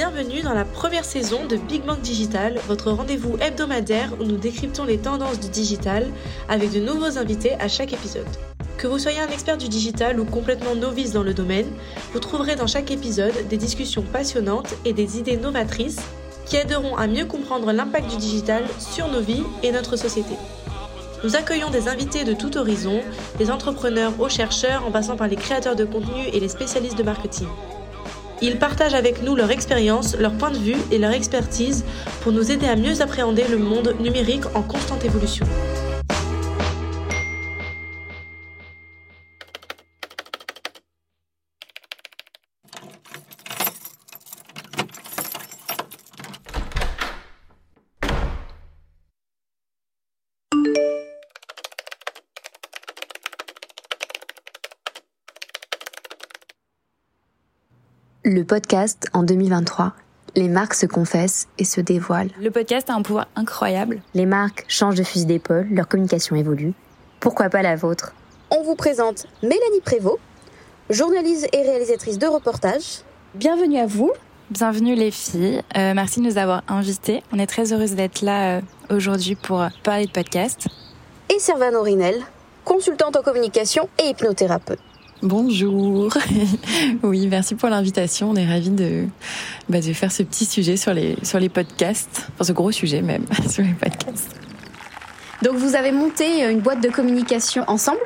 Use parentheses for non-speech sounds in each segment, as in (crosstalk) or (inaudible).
Bienvenue dans la première saison de Big Bang Digital, votre rendez-vous hebdomadaire où nous décryptons les tendances du digital avec de nouveaux invités à chaque épisode. Que vous soyez un expert du digital ou complètement novice dans le domaine, vous trouverez dans chaque épisode des discussions passionnantes et des idées novatrices qui aideront à mieux comprendre l'impact du digital sur nos vies et notre société. Nous accueillons des invités de tout horizon, des entrepreneurs aux chercheurs en passant par les créateurs de contenu et les spécialistes de marketing. Ils partagent avec nous leur expérience, leur point de vue et leur expertise pour nous aider à mieux appréhender le monde numérique en constante évolution. Le podcast en 2023. Les marques se confessent et se dévoilent. Le podcast a un pouvoir incroyable. Les marques changent de fusil d'épaule, leur communication évolue. Pourquoi pas la vôtre? On vous présente Mélanie Prévost, journaliste et réalisatrice de reportages. Bienvenue à vous. Bienvenue les filles. Euh, merci de nous avoir invités. On est très heureuse d'être là euh, aujourd'hui pour parler de podcast. Et Servane Orinel, consultante en communication et hypnothérapeute. Bonjour. (laughs) oui, merci pour l'invitation. On est ravis de, bah, de faire ce petit sujet sur les, sur les podcasts. Enfin, ce gros sujet même, (laughs) sur les podcasts. Donc, vous avez monté une boîte de communication ensemble?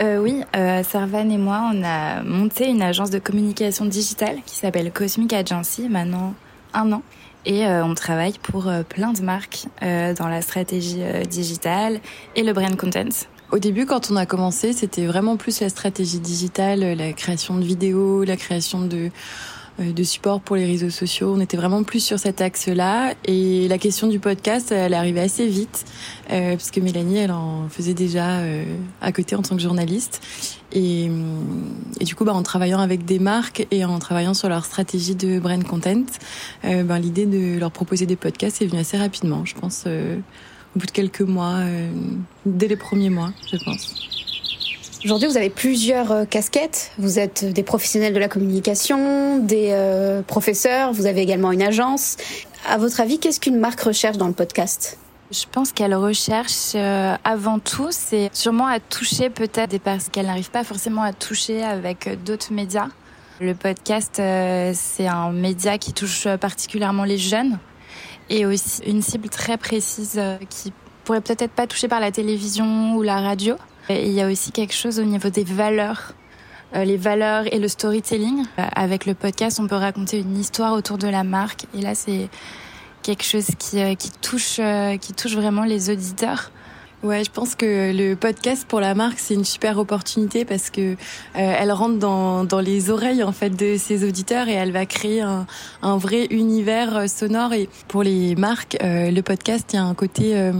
Euh, Oui, euh, Servan et moi, on a monté une agence de communication digitale qui s'appelle Cosmic Agency, maintenant un an. Et euh, on travaille pour euh, plein de marques euh, dans la stratégie digitale et le brand content. Au début, quand on a commencé, c'était vraiment plus la stratégie digitale, la création de vidéos, la création de euh, de support pour les réseaux sociaux. On était vraiment plus sur cet axe-là. Et la question du podcast, elle arrivée assez vite, euh, parce que Mélanie, elle en faisait déjà euh, à côté en tant que journaliste. Et, et, du coup, bah, en travaillant avec des marques et en travaillant sur leur stratégie de brand content, euh, ben, l'idée de leur proposer des podcasts est venue assez rapidement, je pense. Au bout de quelques mois, euh, dès les premiers mois, je pense. Aujourd'hui, vous avez plusieurs euh, casquettes. Vous êtes des professionnels de la communication, des euh, professeurs, vous avez également une agence. À votre avis, qu'est-ce qu'une marque recherche dans le podcast? Je pense qu'elle recherche euh, avant tout, c'est sûrement à toucher peut-être des personnes qu'elle n'arrive pas forcément à toucher avec d'autres médias. Le podcast, euh, c'est un média qui touche particulièrement les jeunes et aussi une cible très précise euh, qui pourrait peut-être être pas touchée par la télévision ou la radio. Et il y a aussi quelque chose au niveau des valeurs euh, les valeurs et le storytelling. Euh, avec le podcast, on peut raconter une histoire autour de la marque. Et là, c'est quelque chose qui, qui touche, qui touche vraiment les auditeurs. Ouais, je pense que le podcast pour la marque c'est une super opportunité parce que euh, elle rentre dans, dans les oreilles en fait de ses auditeurs et elle va créer un, un vrai univers sonore. Et pour les marques euh, le podcast il y a un côté euh,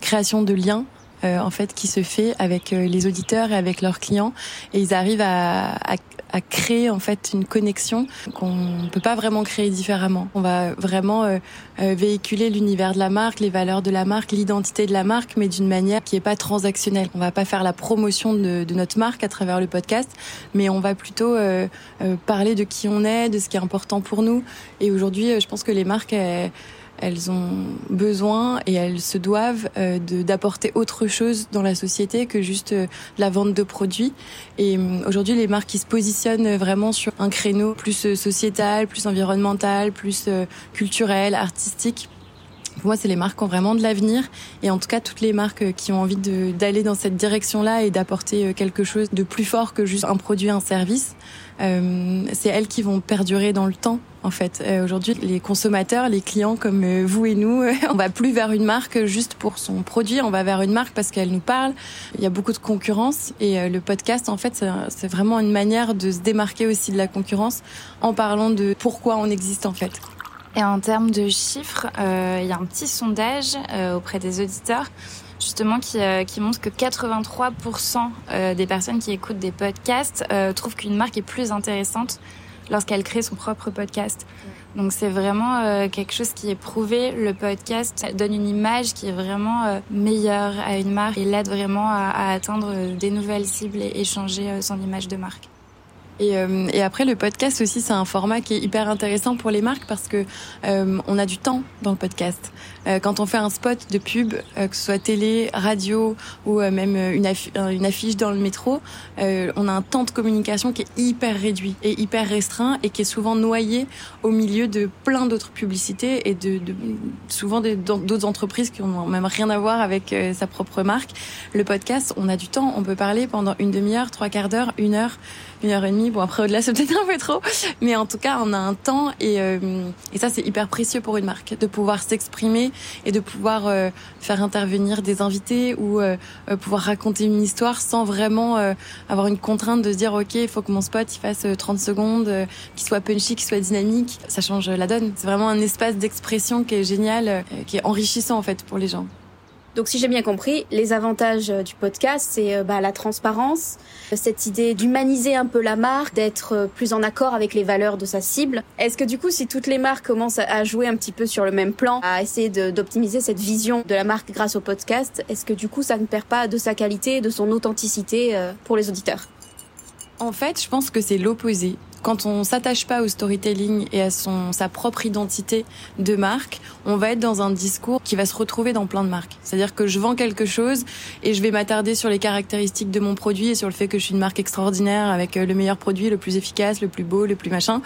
création de liens euh, en fait qui se fait avec euh, les auditeurs et avec leurs clients. Et ils arrivent à, à, à créer en fait une connexion qu'on peut pas vraiment créer différemment. On va vraiment euh, euh, véhiculer l'univers de la marque, les valeurs de la marque, l'identité de la marque, mais d'une manière qui est pas transactionnelle. On va pas faire la promotion de, de notre marque à travers le podcast, mais on va plutôt euh, parler de qui on est, de ce qui est important pour nous. Et aujourd'hui, je pense que les marques elles ont besoin et elles se doivent euh, d'apporter autre chose dans la société que juste euh, la vente de produits. Et euh, aujourd'hui, les marques qui se positionnent vraiment sur un créneau plus sociétal, plus environnemental, plus culturel, artistique, pour moi, c'est les marques qui ont vraiment de l'avenir. Et en tout cas, toutes les marques qui ont envie d'aller dans cette direction-là et d'apporter quelque chose de plus fort que juste un produit, un service, euh, c'est elles qui vont perdurer dans le temps. En fait, euh, aujourd'hui, les consommateurs, les clients comme euh, vous et nous, (laughs) on va plus vers une marque juste pour son produit, on va vers une marque parce qu'elle nous parle. Il y a beaucoup de concurrence et le podcast, en fait, c'est vraiment une manière de se démarquer aussi de la concurrence en parlant de pourquoi on existe en fait. Et en termes de chiffres, euh, il y a un petit sondage euh, auprès des auditeurs justement qui, euh, qui montre que 83% euh, des personnes qui écoutent des podcasts euh, trouvent qu'une marque est plus intéressante lorsqu'elle crée son propre podcast. Donc c'est vraiment euh, quelque chose qui est prouvé. Le podcast donne une image qui est vraiment euh, meilleure à une marque et l'aide vraiment à, atteindre des nouvelles cibles et échanger son image de marque. Et, euh, et, après, le podcast aussi, c'est un format qui est hyper intéressant pour les marques parce que euh, on a du temps dans le podcast. Euh, quand on fait un spot de pub, euh, que ce soit télé, radio ou euh, même une, une, affiche dans le métro, on a un temps de communication qui est hyper réduit et hyper restreint et qui est souvent noyé au milieu de plein d'autres publicités et de, de souvent d'autres entreprises qui ont même rien à voir avec sa propre marque. Le podcast, on a du temps, on peut parler pendant une demi-heure, trois quarts d'heure, une heure une heure et demie. Bon, après, au-delà, (laughs) c'est peut-être un peu trop. Mais en tout cas, on a un temps et, euh, et ça, c'est hyper précieux pour une marque, de pouvoir s'exprimer et de pouvoir euh, faire intervenir des invités ou euh, pouvoir raconter une histoire sans vraiment avoir une contrainte de dire, OK, il faut que mon spot, il fasse 30 secondes, qu'il soit punchy, qu'il soit dynamique. Ça change la donne. C'est vraiment un espace d'expression qui est génial, qui est enrichissant, en fait, pour les gens. Donc si j'ai bien compris, les avantages euh, du podcast, c'est euh, bah, la transparence, cette idée d'humaniser un peu la marque, d'être euh, plus en accord avec les valeurs de sa cible. Est-ce que du coup, si toutes les marques commencent à jouer un petit peu sur le même plan, à essayer d'optimiser cette vision de la marque grâce au podcast, est-ce que du coup, ça ne perd pas de sa qualité, de son authenticité pour les auditeurs? En fait, je pense que c'est l'opposé quand on s'attache pas au storytelling et à son sa propre identité de marque, on va être dans un discours qui va se retrouver dans plein de marques. C'est-à-dire que je vends quelque chose et je vais m'attarder sur les caractéristiques de mon produit et sur le fait que je suis une marque extraordinaire avec euh, le meilleur produit, le plus efficace, le plus beau, le plus machin.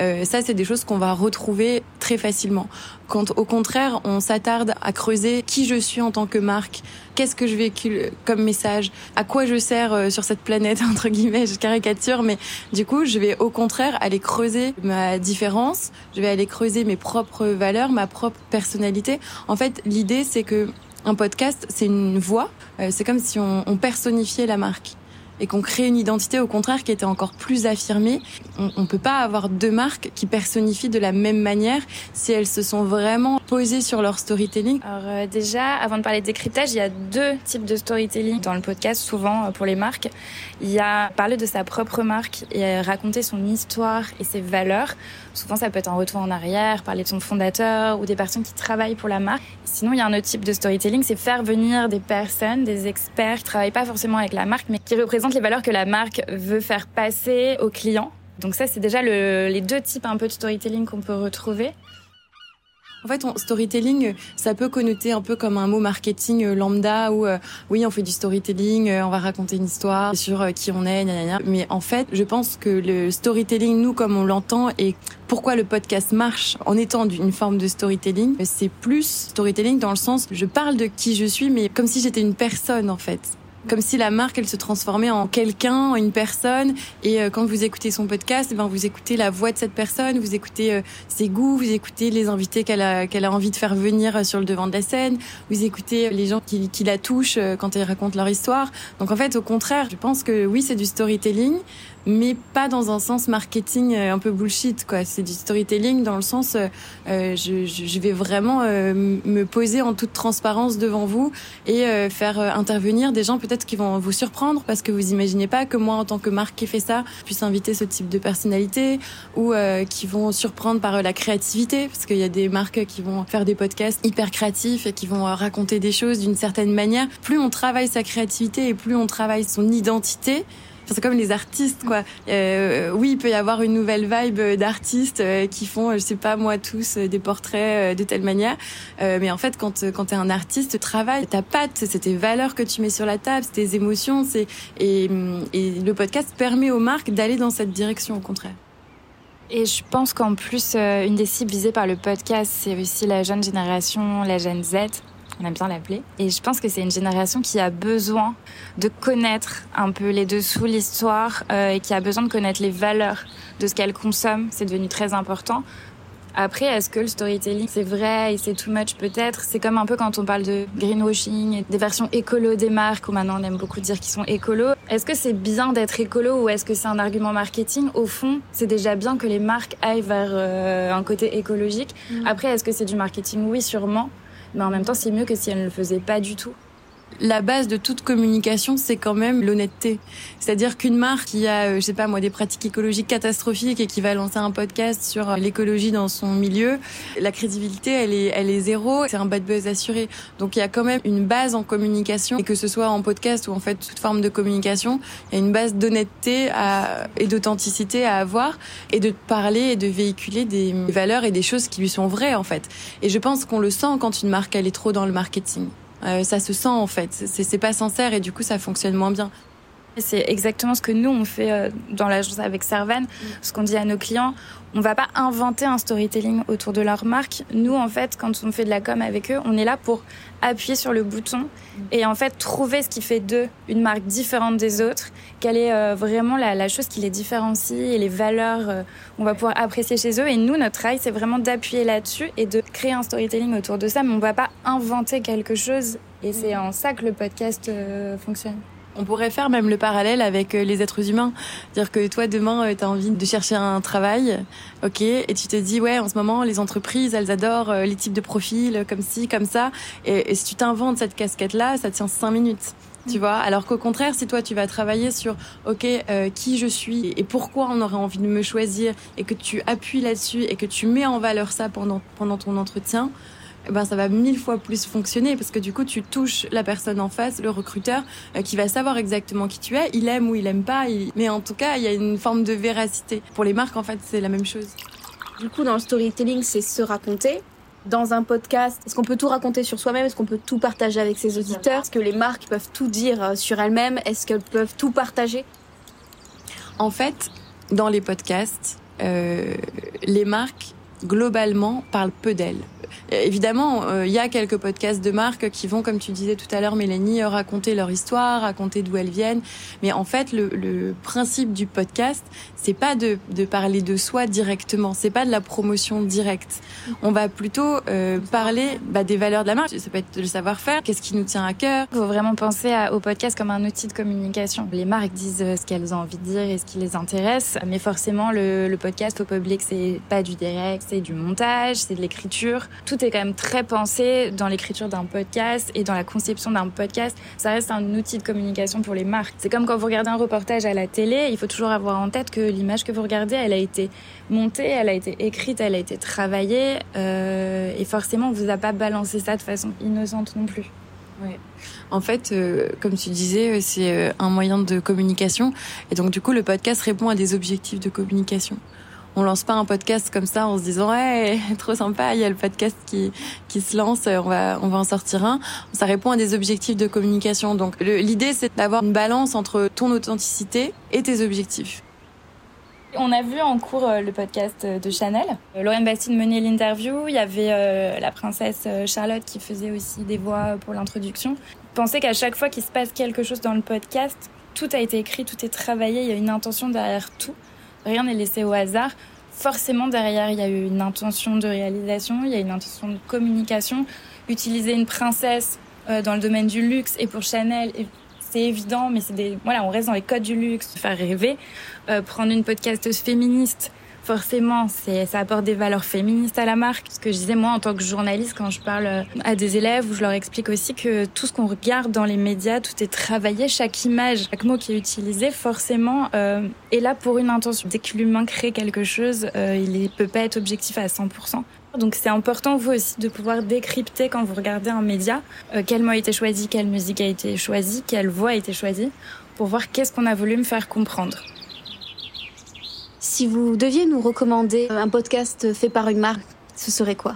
Euh, ça, c'est des choses qu'on va retrouver très facilement. Quand au contraire, on s'attarde à creuser qui je suis en tant que marque, qu'est-ce que je véhicule comme message, à quoi je sers euh, sur cette planète (laughs) entre guillemets, je caricature, mais du coup, je vais au contraire aller creuser ma différence, je vais aller creuser mes propres valeurs, ma propre personnalité. En fait, l'idée c'est que un podcast, c'est une voix, euh, c'est comme si on, on personnifiait la marque et qu'on crée une identité au contraire qui était encore plus affirmée. On, on peut pas avoir deux marques qui personnifient de la même manière si elles se sont vraiment posées sur leur storytelling. Alors euh, déjà, avant de parler de décryptage, il y a deux types de storytelling dans le podcast, souvent euh, pour les marques. Il y a parler de sa propre marque et raconter son histoire et ses valeurs. Souvent, ça peut être un retour en arrière, parler de son fondateur ou des personnes qui travaillent pour la marque. Sinon, il y a un autre type de storytelling, c'est faire venir des personnes, des experts qui travaillent pas forcément avec la marque, mais qui représentent les valeurs que la marque veut faire passer aux clients. Donc ça, c'est déjà le, les deux types un peu de storytelling qu'on peut retrouver. En fait, storytelling, ça peut connoter un peu comme un mot marketing euh, lambda où euh, oui, on fait du storytelling, euh, on va raconter une histoire sur qui on est, mais en fait, je pense que le storytelling, nous comme on l'entend et pourquoi le podcast marche en étant d'une forme de storytelling, c'est plus storytelling dans le sens je parle de qui je suis, mais comme si j'étais une personne en fait comme si la marque elle se transformait en quelqu'un, en une personne. Et euh, quand vous écoutez son podcast, eh ben vous écoutez la voix de cette personne, vous écoutez euh, ses goûts, vous écoutez les invités qu'elle a qu'elle a envie de faire venir euh, sur le devant de la scène, vous écoutez les gens qui, qui la touchent quand ils racontent leur histoire. Donc en fait, au contraire, je pense que oui, c'est du storytelling, mais pas dans un sens marketing euh, un peu bullshit quoi. C'est du storytelling dans le sens euh, euh je, je, vais vraiment euh, me poser en toute transparence devant vous et faire intervenir des gens peut-être qui vont vous surprendre parce que vous imaginez pas que moi en tant que marque qui fait ça puisse inviter ce type de personnalité ou qui vont surprendre par la créativité parce qu'il y a des marques qui vont faire des podcasts hyper créatifs et qui vont raconter des choses d'une certaine manière. Plus on travaille sa créativité et plus on travaille son identité c'est comme les artistes, quoi. Euh, oui, il peut y avoir une nouvelle vibe d'artistes euh, qui font, je sais pas moi, tous euh, des portraits de telle manière. mais en fait, quand quand t'es un artiste, travaille ta patte, c'est tes valeurs que tu mets sur la table, c'est tes émotions, c'est et, et le podcast permet aux marques d'aller dans cette direction, au contraire. Et je pense qu'en plus, une des cibles visées par le podcast, c'est aussi la jeune génération, la Gen Z on aime bien l'appeler. Et je pense que c'est une génération qui a besoin de connaître un peu les dessous, l'histoire, euh, et qui a besoin de connaître les valeurs de ce qu'elle consomme. C'est devenu très important. Après, est-ce que le storytelling, c'est vrai et c'est too much peut-être? C'est comme un peu quand on parle de greenwashing et des versions écolo des marques, où maintenant on aime beaucoup dire qu'ils sont écolos. Est-ce que c'est bien d'être écolo ou est-ce que c'est un argument marketing? Au fond, c'est déjà bien que les marques aillent vers euh, un côté écologique. Mm. Après, est-ce que c'est du marketing? Oui, sûrement. Mais en même temps, c'est mieux que si elle ne le faisait pas du tout. La base de toute communication, c'est quand même l'honnêteté. C'est-à-dire qu'une marque qui a, euh, je sais pas moi, des pratiques écologiques catastrophiques et qui va lancer un podcast sur euh, l'écologie dans son milieu, la crédibilité, elle est, elle est zéro. C'est un bad buzz assuré. Donc il y a quand même une base en communication, et que ce soit en podcast ou en fait toute forme de communication, il y a une base d'honnêteté et d'authenticité à avoir et de parler et de véhiculer des valeurs et des choses qui lui sont vraies en fait. Et je pense qu'on le sent quand une marque elle est trop dans le marketing. Euh, ça se sent en fait. C'est pas sincère et du coup ça fonctionne moins bien. C'est exactement ce que nous on fait euh, dans l'agence avec Servan. Mm. Ce qu'on dit à nos clients, on va pas inventer un storytelling autour de leur marque. Nous en fait, quand on fait de la com avec eux, on est là pour appuyer sur le bouton mm. et en fait trouver ce qui fait d'eux une marque différente des autres. Quelle est euh, vraiment la, chose qui les différencie et les valeurs qu'on va pouvoir apprécier chez eux. Et nous, notre travail, c'est vraiment d'appuyer là-dessus et de créer un storytelling autour de ça. Mais on va pas inventer quelque chose. Et c'est mm. en ça que le podcast fonctionne. On pourrait faire même le parallèle avec euh, les êtres humains. Dire que toi, demain, euh, tu as envie de chercher un travail, ok, et tu te dis, ouais, en ce moment, les entreprises, elles adorent euh, les types de profils, comme ci, comme ça. Et, si tu t'inventes cette casquette-là, ça tient cinq minutes. Tu vois, alors qu'au contraire, si toi tu vas travailler sur OK, qui je suis et pourquoi on aurait envie de me choisir et que tu appuies là-dessus et que tu mets en valeur ça pendant pendant ton entretien, ben ça va mille fois plus fonctionner parce que du coup tu touches la personne en face, le recruteur, euh, qui va savoir exactement qui tu es. Il aime ou il aime pas, mais en tout cas il y a une forme de véracité. Pour les marques en fait c'est la même chose. Du coup dans le storytelling c'est se raconter. Dans un podcast, est-ce qu'on peut tout raconter sur soi-même? Est-ce qu'on peut tout partager avec ses auditeurs? Est-ce que les marques peuvent tout dire euh, sur elles-mêmes? Est-ce qu'elles peuvent tout partager? En fait, dans les podcasts, euh, les marques globalement parlent peu d'elles. Euh, évidemment, il euh, y a quelques podcasts de marques qui vont, comme tu disais tout à l'heure, Mélanie, euh, raconter leur histoire, raconter d'où elles viennent. Mais en fait, le, le principe du podcast, c'est pas de, de, parler de soi directement. C'est pas de la promotion directe. On va plutôt euh, parler bah, des valeurs de la marque. Ça peut être le savoir-faire. Qu'est-ce qui nous tient à cœur Il faut vraiment penser au podcast comme un outil de communication. Les marques disent ce qu'elles ont envie de dire et ce qui les intéresse. Mais forcément, le, le podcast au public, c'est pas du direct, c'est du montage, c'est de l'écriture. Tout est quand même très pensé dans l'écriture d'un podcast et dans la conception d'un podcast. Ça reste un outil de communication pour les marques. C'est comme quand vous regardez un reportage à la télé, il faut toujours avoir en tête que l'image que vous regardez, elle a été montée, elle a été écrite, elle a été travaillée, euh, et forcément, on vous a pas balancé ça de façon innocente non plus. Ouais. En fait, euh, comme tu disais, c'est euh, un moyen de communication. Et donc, du coup, le podcast répond à des objectifs de communication on lance pas un podcast comme ça en se disant ouais (laughs) trop sympa il y a le podcast qui qui se lance on va on va en sortir un ça répond à des objectifs de communication donc l'idée c'est d'avoir une balance entre ton authenticité et tes objectifs on a vu en cours euh, le podcast de Chanel. Euh, Lorraine Bastide menait l'interview. Il y avait euh, la princesse Charlotte qui faisait aussi des voix pour l'introduction. Pensez qu'à chaque fois qu'il se passe quelque chose dans le podcast, tout a été écrit, tout est travaillé, il y a une intention derrière tout? Rien n'est laissé au hasard. Forcément, derrière, il y a eu une intention de réalisation, il y a une intention de communication. Utiliser une princesse euh, dans le domaine du luxe et pour Chanel, c'est évident, mais c'est des, voilà, on reste dans les codes du luxe, faire rêver. Euh, prendre une podcasteuse féministe forcément, c'est, ça apporte des valeurs féministes à la marque. Ce que je disais moi en tant que journaliste quand je parle à des élèves, où je leur explique aussi que tout ce qu'on regarde dans les médias, tout est travaillé, chaque image, chaque mot qui est utilisé, forcément, euh, est là pour une intention. Dès que l'humain crée quelque chose, euh, il ne peut pas être objectif à 100%. Donc c'est important vous aussi de pouvoir décrypter quand vous regardez un média euh, quel mot a été choisi, quelle musique a été choisie, quelle voix a été choisie, pour voir qu'est-ce qu'on a voulu me faire comprendre. Si vous deviez nous recommander un podcast fait par une marque, ce serait quoi?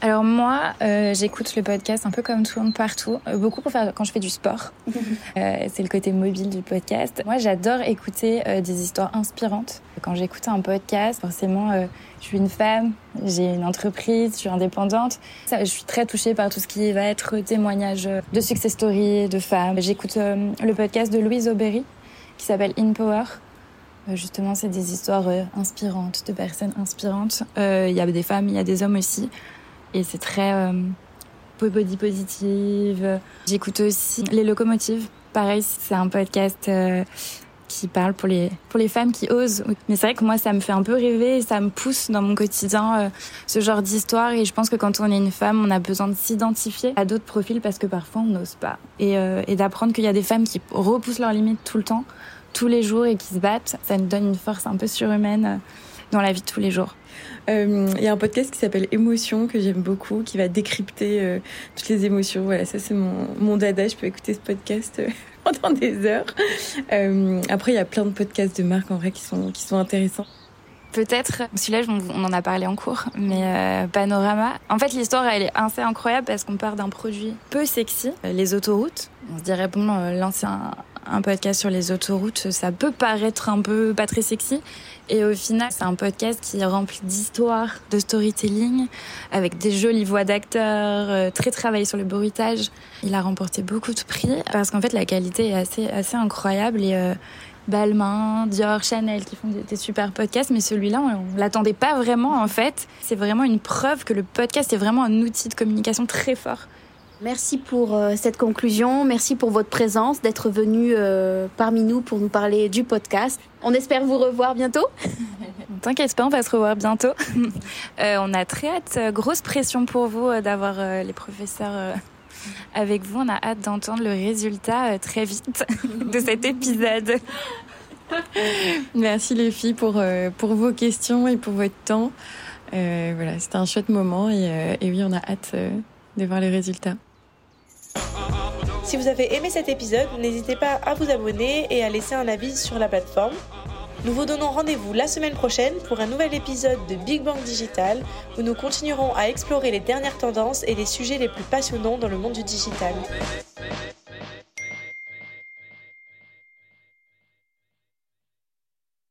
Alors moi, euh, j'écoute le podcast un peu comme tout le monde partout, euh, beaucoup pour faire quand je fais du sport. (laughs) euh, c'est le côté mobile du podcast. Moi, j'adore écouter des histoires inspirantes. Quand j'écoute un podcast, forcément, je suis une femme, j'ai une entreprise, je suis indépendante. Ça, je suis très touchée par tout ce qui va être témoignage de success story de femmes. J'écoute le podcast de Louise Aubéry qui s'appelle In Power. Euh, justement, c'est des histoires euh, inspirantes, de personnes inspirantes. Euh, il y a des femmes, il y a des hommes aussi. Et c'est très body positive. J'écoute aussi Les Locomotives. Pareil, c'est un podcast qui parle pour les pour les femmes qui osent. Mais c'est vrai que moi ça me fait un peu rêver, et ça me pousse dans mon quotidien ce genre d'histoire et je pense que quand on est une femme, on a besoin de s'identifier à d'autres profils parce que parfois on n'ose pas et d'apprendre qu'il y a des femmes qui repoussent leurs limites tout le temps, tous les jours et qui se battent, ça nous donne une force un peu surhumaine euh, dans la vie de tous les jours. Il y a un podcast qui s'appelle Émotion que j'aime beaucoup, qui va décrypter toutes les émotions. Voilà, ça c'est mon, mon dada. Je peux écouter ce podcast (laughs) pendant des heures. Euh, après, il y a plein de podcasts de marque en vrai qui sont, qui sont intéressants. Peut-être, celui-là, on en a parlé en cours, mais euh, Panorama. En fait, l'histoire, elle est assez incroyable parce qu'on part d'un produit peu sexy, euh, les autoroutes. On se dirait, bon, lancer un, podcast sur les autoroutes, ça peut paraître un peu pas très sexy. Et au final, c'est un podcast qui est rempli d'histoires, de storytelling, avec des jolies voix d'acteurs, euh, très travaillé sur le bruitage. Il a remporté beaucoup de prix parce qu'en fait, la qualité est assez, assez incroyable et euh, Balmain, Dior, Chanel qui font des, super podcasts, mais celui-là, on, on l'attendait pas vraiment en fait. C'est vraiment une preuve que le podcast est vraiment un outil de communication très fort. Merci pour euh, cette conclusion, merci pour votre présence, d'être venu euh, parmi nous pour nous parler du podcast. On espère vous revoir bientôt. (laughs) T'inquiète pas, on va se revoir bientôt. (laughs) Euh, on a très hâte, grosse pression pour vous d'avoir les professeurs avec vous. On a hâte d'entendre le résultat très vite (laughs) de cet épisode. Merci les filles pour, pour vos questions et pour votre temps. voilà, c'était un chouette moment et, et oui, on a hâte de voir les résultats. Si vous avez aimé cet épisode, n'hésitez pas à vous abonner et à laisser un avis sur la plateforme. Nous vous donnons rendez-vous la semaine prochaine pour un nouvel épisode de Big Bang Digital où nous continuerons à explorer les dernières tendances et les sujets les plus passionnants dans le monde du digital.